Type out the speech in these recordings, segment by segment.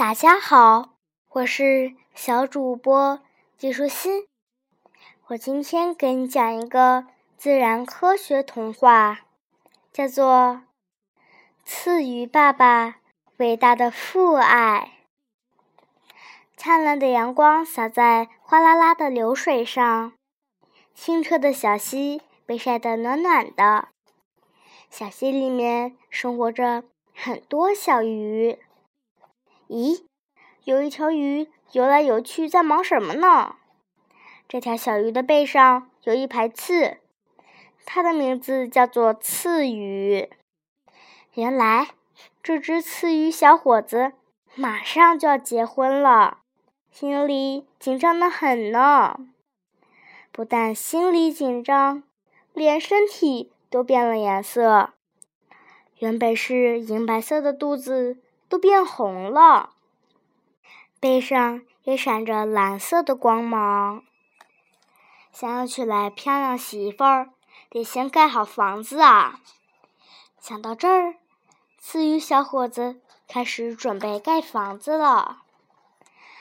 大家好，我是小主播季舒心。我今天给你讲一个自然科学童话，叫做《赐予爸爸伟大的父爱》。灿烂的阳光洒在哗啦啦的流水上，清澈的小溪被晒得暖暖的。小溪里面生活着很多小鱼。咦，有一条鱼游来游去，在忙什么呢？这条小鱼的背上有一排刺，它的名字叫做刺鱼。原来，这只刺鱼小伙子马上就要结婚了，心里紧张的很呢。不但心里紧张，连身体都变了颜色。原本是银白色的肚子都变红了，背上也闪着蓝色的光芒。想要娶来漂亮媳妇儿，得先盖好房子啊！想到这儿，刺鱼小伙子开始准备盖房子了。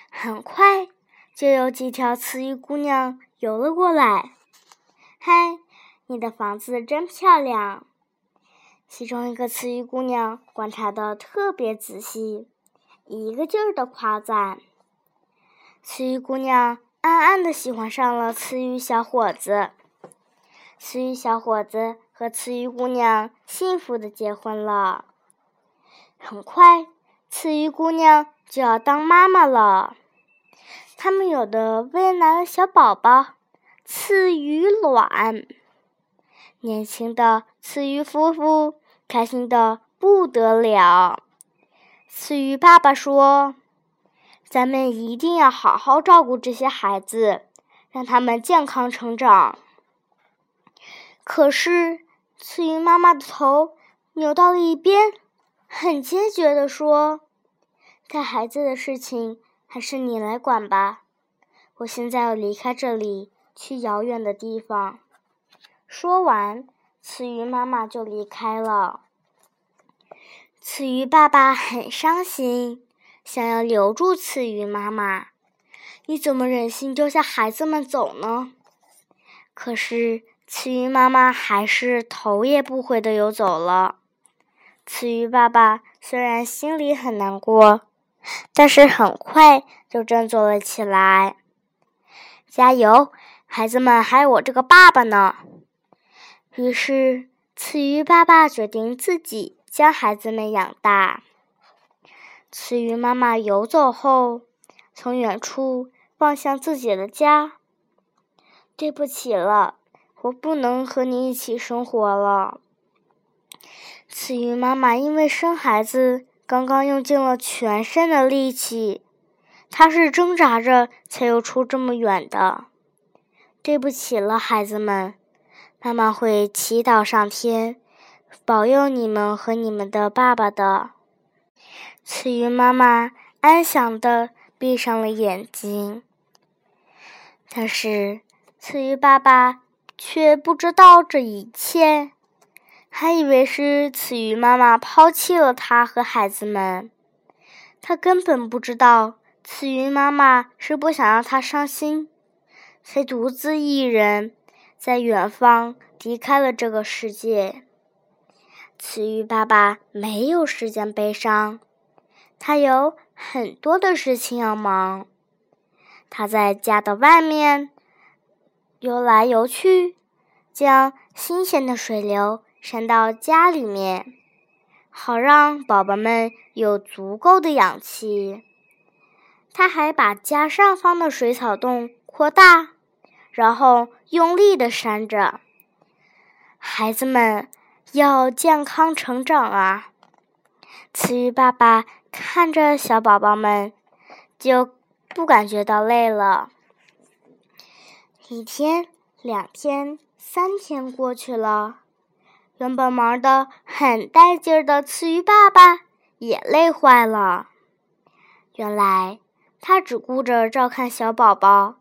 很快，就有几条刺鱼姑娘游了过来。“嗨，你的房子真漂亮！”其中一个刺鱼姑娘观察的特别仔细，一个劲儿的夸赞。刺鱼姑娘。暗暗的喜欢上了雌鱼小伙子，雌鱼小伙子和雌鱼姑娘幸福的结婚了。很快，雌鱼姑娘就要当妈妈了。他们有的喂来了小宝宝，雌鱼卵。年轻的雌鱼夫妇开心的不得了。雌鱼爸爸说。咱们一定要好好照顾这些孩子，让他们健康成长。可是，刺鱼妈妈的头扭到了一边，很坚决地说：“带孩子的事情还是你来管吧，我现在要离开这里，去遥远的地方。”说完，刺鱼妈妈就离开了。刺鱼爸爸很伤心。想要留住刺鱼妈妈，你怎么忍心丢下孩子们走呢？可是刺鱼妈妈还是头也不回的游走了。刺鱼爸爸虽然心里很难过，但是很快就振作了起来。加油，孩子们还有我这个爸爸呢！于是刺鱼爸爸决定自己将孩子们养大。雌鱼妈妈游走后，从远处望向自己的家。对不起了，我不能和你一起生活了。雌鱼妈妈因为生孩子，刚刚用尽了全身的力气，她是挣扎着才游出这么远的。对不起了，孩子们，妈妈会祈祷上天，保佑你们和你们的爸爸的。雌鱼妈妈安详的闭上了眼睛，但是雌鱼爸爸却不知道这一切，还以为是雌鱼妈妈抛弃了他和孩子们。他根本不知道，雌鱼妈妈是不想让他伤心，才独自一人在远方离开了这个世界。雌鱼爸爸没有时间悲伤。他有很多的事情要忙，他在家的外面游来游去，将新鲜的水流扇到家里面，好让宝宝们有足够的氧气。他还把家上方的水草洞扩大，然后用力的扇着。孩子们要健康成长啊！雌鱼爸爸。看着小宝宝们，就不感觉到累了。一天、两天、三天过去了，原本忙得很带劲儿的刺鱼爸爸也累坏了。原来他只顾着照看小宝宝，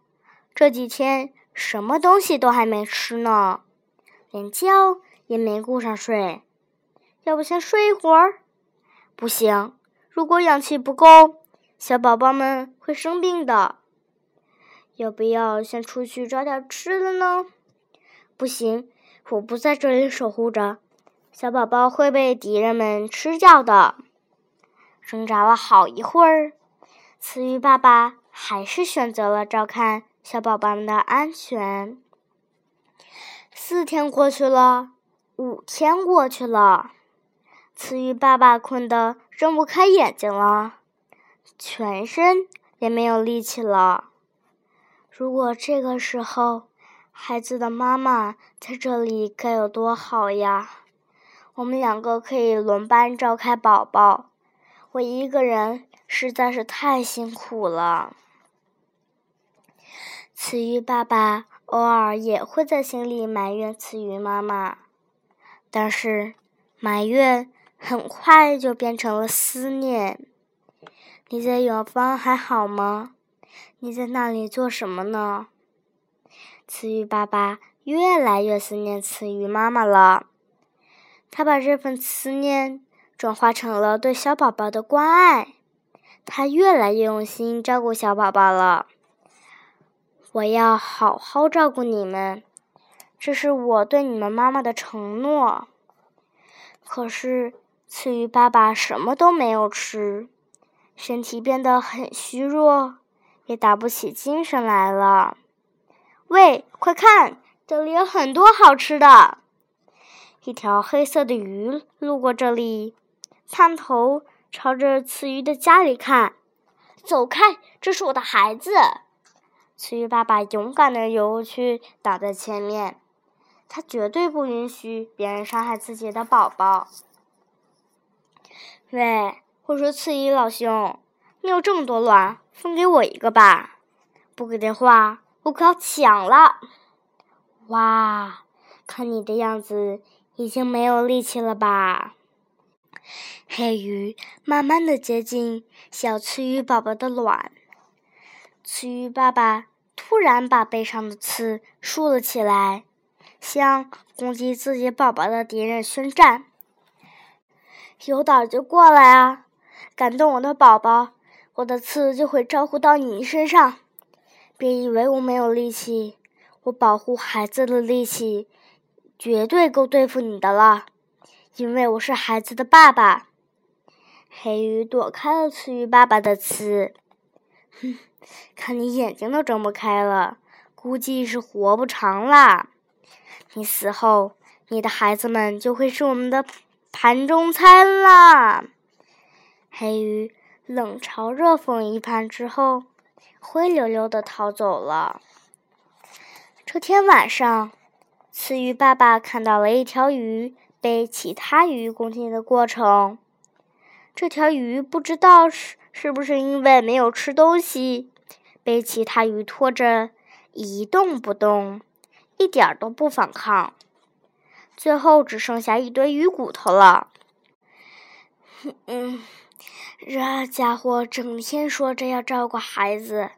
这几天什么东西都还没吃呢，连觉也没顾上睡。要不先睡一会儿？不行。如果氧气不够，小宝宝们会生病的。要不要先出去找点吃的呢？不行，我不在这里守护着，小宝宝会被敌人们吃掉的。挣扎了好一会儿，雌鱼爸爸还是选择了照看小宝宝们的安全。四天过去了，五天过去了，雌鱼爸爸困得睁不开眼睛了，全身也没有力气了。如果这个时候孩子的妈妈在这里，该有多好呀！我们两个可以轮班照看宝宝，我一个人实在是太辛苦了。雌鱼爸爸偶尔也会在心里埋怨雌鱼妈妈，但是埋怨很快就变成了思念。你在远方还好吗？你在那里做什么呢？词语爸爸越来越思念词语妈妈了，他把这份思念转化成了对小宝宝的关爱，他越来越用心照顾小宝宝了。我要好好照顾你们，这是我对你们妈妈的承诺。可是，雌鱼爸爸什么都没有吃，身体变得很虚弱。也打不起精神来了。喂，快看，这里有很多好吃的！一条黑色的鱼路过这里，探头朝着雌鱼的家里看。走开，这是我的孩子！雌鱼爸爸勇敢的游过去，挡在前面。他绝对不允许别人伤害自己的宝宝。喂，我说刺鱼老兄。你有这么多卵，分给我一个吧！不给的话，我可要抢了！哇，看你的样子，已经没有力气了吧？黑鱼慢慢的接近小雌鱼宝宝的卵，雌鱼爸爸突然把背上的刺竖了起来，向攻击自己宝宝的敌人宣战：“有胆就过来啊！敢动我的宝宝！”我的刺就会招呼到你身上，别以为我没有力气，我保护孩子的力气绝对够对付你的了，因为我是孩子的爸爸。黑鱼躲开了刺鱼爸爸的刺，哼，看你眼睛都睁不开了，估计是活不长啦。你死后，你的孩子们就会是我们的盘中餐啦。黑鱼。冷嘲热讽一番之后，灰溜溜的逃走了。这天晚上，雌鱼爸爸看到了一条鱼被其他鱼攻击的过程。这条鱼不知道是是不是因为没有吃东西，被其他鱼拖着一动不动，一点都不反抗，最后只剩下一堆鱼骨头了。嗯。这家伙整天说着要照顾孩子，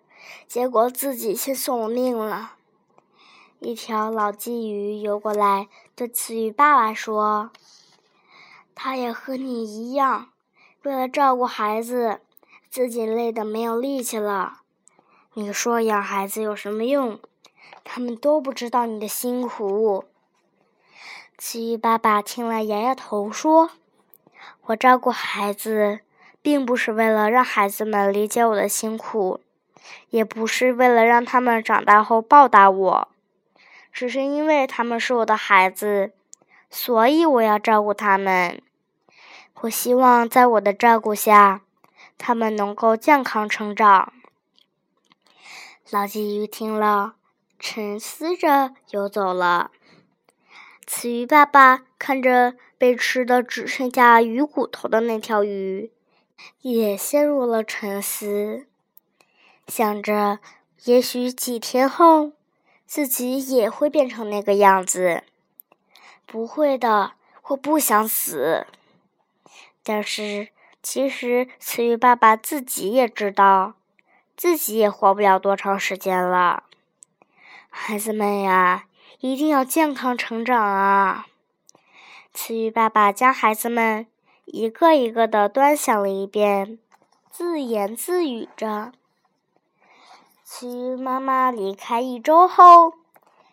结果自己先送了命了。一条老鲫鱼游过来，对雌鱼爸爸说：“他也和你一样，为了照顾孩子，自己累得没有力气了。你说养孩子有什么用？他们都不知道你的辛苦。”雌鱼爸爸听了，摇摇头说：“我照顾孩子。”并不是为了让孩子们理解我的辛苦，也不是为了让他们长大后报答我，只是因为他们是我的孩子，所以我要照顾他们。我希望在我的照顾下，他们能够健康成长。老鲫鱼听了，沉思着游走了。雌鱼爸爸看着被吃的只剩下鱼骨头的那条鱼。也陷入了沉思，想着也许几天后自己也会变成那个样子。不会的，我不想死。但是其实雌鱼爸爸自己也知道，自己也活不了多长时间了。孩子们呀，一定要健康成长啊！雌鱼爸爸将孩子们。一个一个的端详了一遍，自言自语着。刺鱼妈妈离开一周后，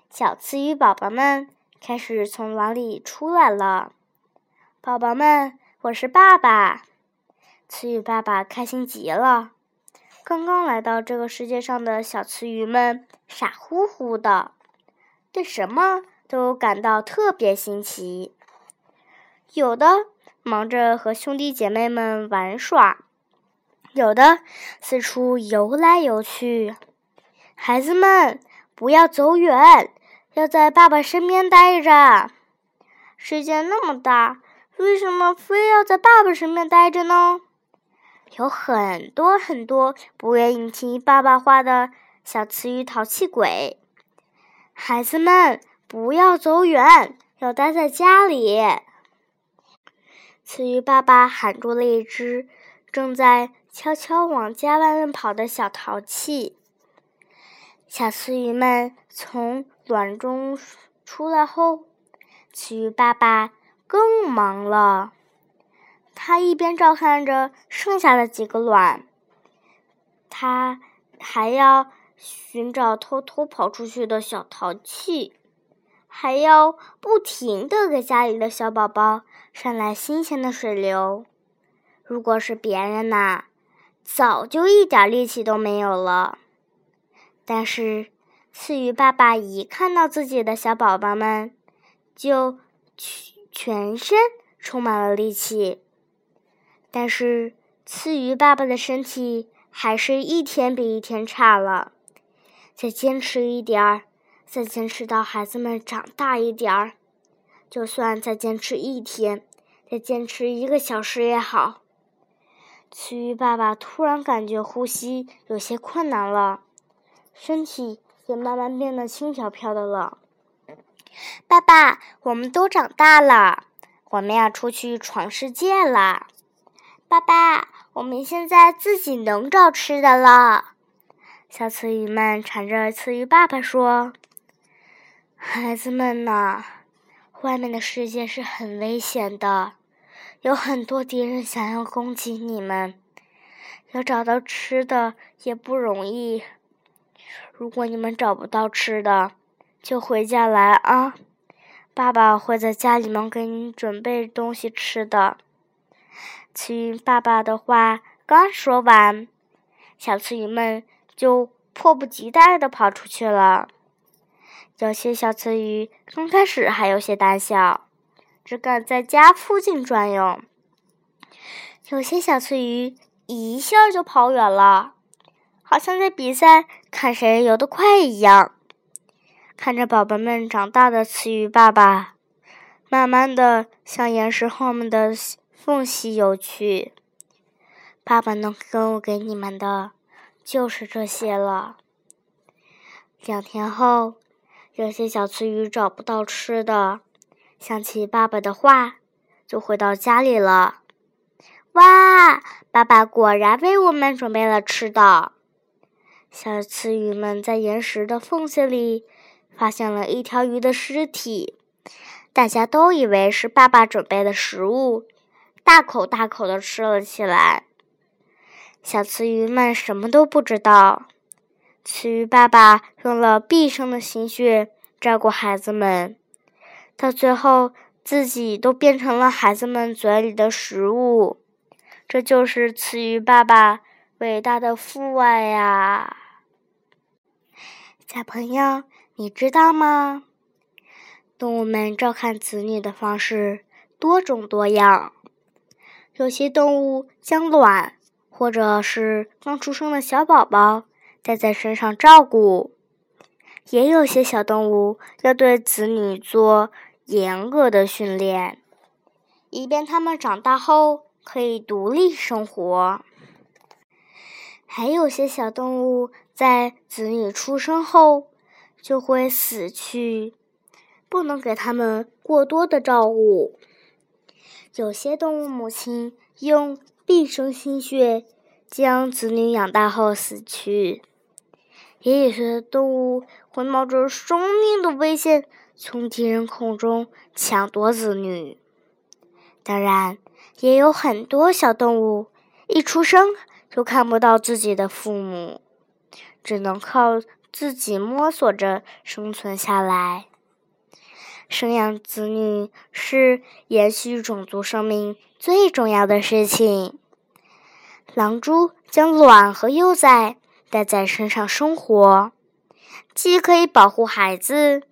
小刺鱼宝宝们开始从碗里出来了。宝宝们，我是爸爸。刺鱼爸爸开心极了。刚刚来到这个世界上的小雌鱼们傻乎乎的，对什么都感到特别新奇。有的忙着和兄弟姐妹们玩耍，有的四处游来游去。孩子们，不要走远，要在爸爸身边待着。世界那么大，为什么非要在爸爸身边待着呢？有很多很多不愿意听爸爸话的小刺鱼淘气鬼。孩子们，不要走远，要待在家里。刺鱼爸爸喊住了一只正在悄悄往家外面跑的小淘气。小刺鱼们从卵中出来后，刺鱼爸爸更忙了。他一边照看着剩下的几个卵，他还要寻找偷偷跑出去的小淘气，还要不停的给家里的小宝宝上来新鲜的水流。如果是别人呐，早就一点力气都没有了。但是，刺鱼爸爸一看到自己的小宝宝们，就全全身充满了力气。但是，刺鱼爸爸的身体还是一天比一天差了。再坚持一点儿，再坚持到孩子们长大一点儿，就算再坚持一天，再坚持一个小时也好。刺鱼爸爸突然感觉呼吸有些困难了。身体也慢慢变得轻飘飘的了。爸爸，我们都长大了，我们要出去闯世界了。爸爸，我们现在自己能找吃的了。小刺鱼们缠着刺鱼爸爸说：“孩子们呐，外面的世界是很危险的，有很多敌人想要攻击你们，要找到吃的也不容易。”如果你们找不到吃的，就回家来啊！爸爸会在家里面给你准备东西吃的。刺鱼爸爸的话刚说完，小刺鱼们就迫不及待的跑出去了。有些小刺鱼刚开始还有些胆小，只敢在家附近转悠；有些小刺鱼一下就跑远了。好像在比赛，看谁游得快一样。看着宝宝们长大的刺鱼爸爸，慢慢的向岩石后面的缝隙游去。爸爸能够给你们的，就是这些了。两天后，有些小刺鱼找不到吃的，想起爸爸的话，就回到家里了。哇，爸爸果然为我们准备了吃的。小刺鱼们在岩石的缝隙里发现了一条鱼的尸体，大家都以为是爸爸准备的食物，大口大口的吃了起来。小雌鱼们什么都不知道，雌鱼爸爸用了毕生的心血照顾孩子们，到最后自己都变成了孩子们嘴里的食物。这就是雌鱼爸爸。伟大的父爱呀，小朋友，你知道吗？动物们照看子女的方式多种多样。有些动物将卵或者是刚出生的小宝宝带在身上照顾，也有些小动物要对子女做严格的训练，以便他们长大后可以独立生活。还有些小动物在子女出生后就会死去，不能给他们过多的照顾。有些动物母亲用毕生心血将子女养大后死去，也有些动物会冒着生命的危险从敌人口中抢夺子女。当然，也有很多小动物一出生。就看不到自己的父母，只能靠自己摸索着生存下来。生养子女是延续种族生命最重要的事情。狼蛛将卵和幼崽带在身上生活，既可以保护孩子，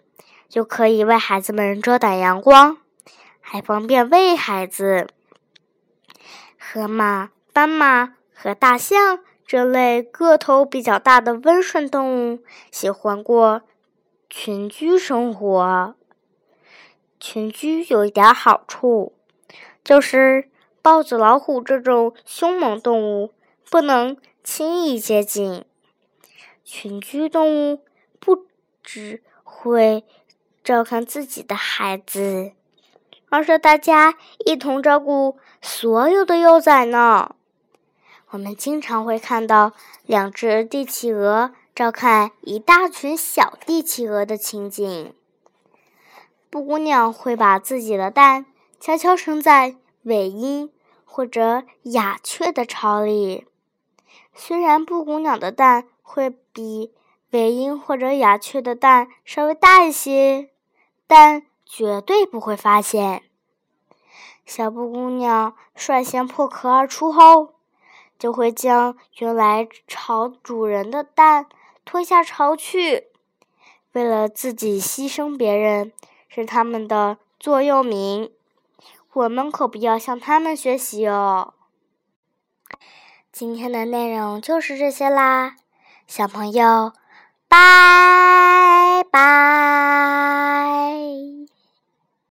又可以为孩子们遮挡阳光，还方便喂孩子。河马、斑马和大象这类个头比较大的温顺动物，喜欢过群居生活。群居有一点好处，就是豹子、老虎这种凶猛动物不能轻易接近。群居动物不只会照看自己的孩子，而是大家一同照顾所有的幼崽呢。我们经常会看到两只帝企鹅照看一大群小帝企鹅的情景。布谷鸟会把自己的蛋悄悄生在尾音或者鸦雀的巢里。虽然布谷鸟的蛋会比尾音或者鸦雀的蛋稍微大一些，但绝对不会发现。小布谷鸟率先破壳而出后，就会将原来巢主人的蛋拖下巢去，为了自己牺牲别人。是他们的座右铭，我们可不要向他们学习哦。今天的内容就是这些啦，小朋友，拜拜。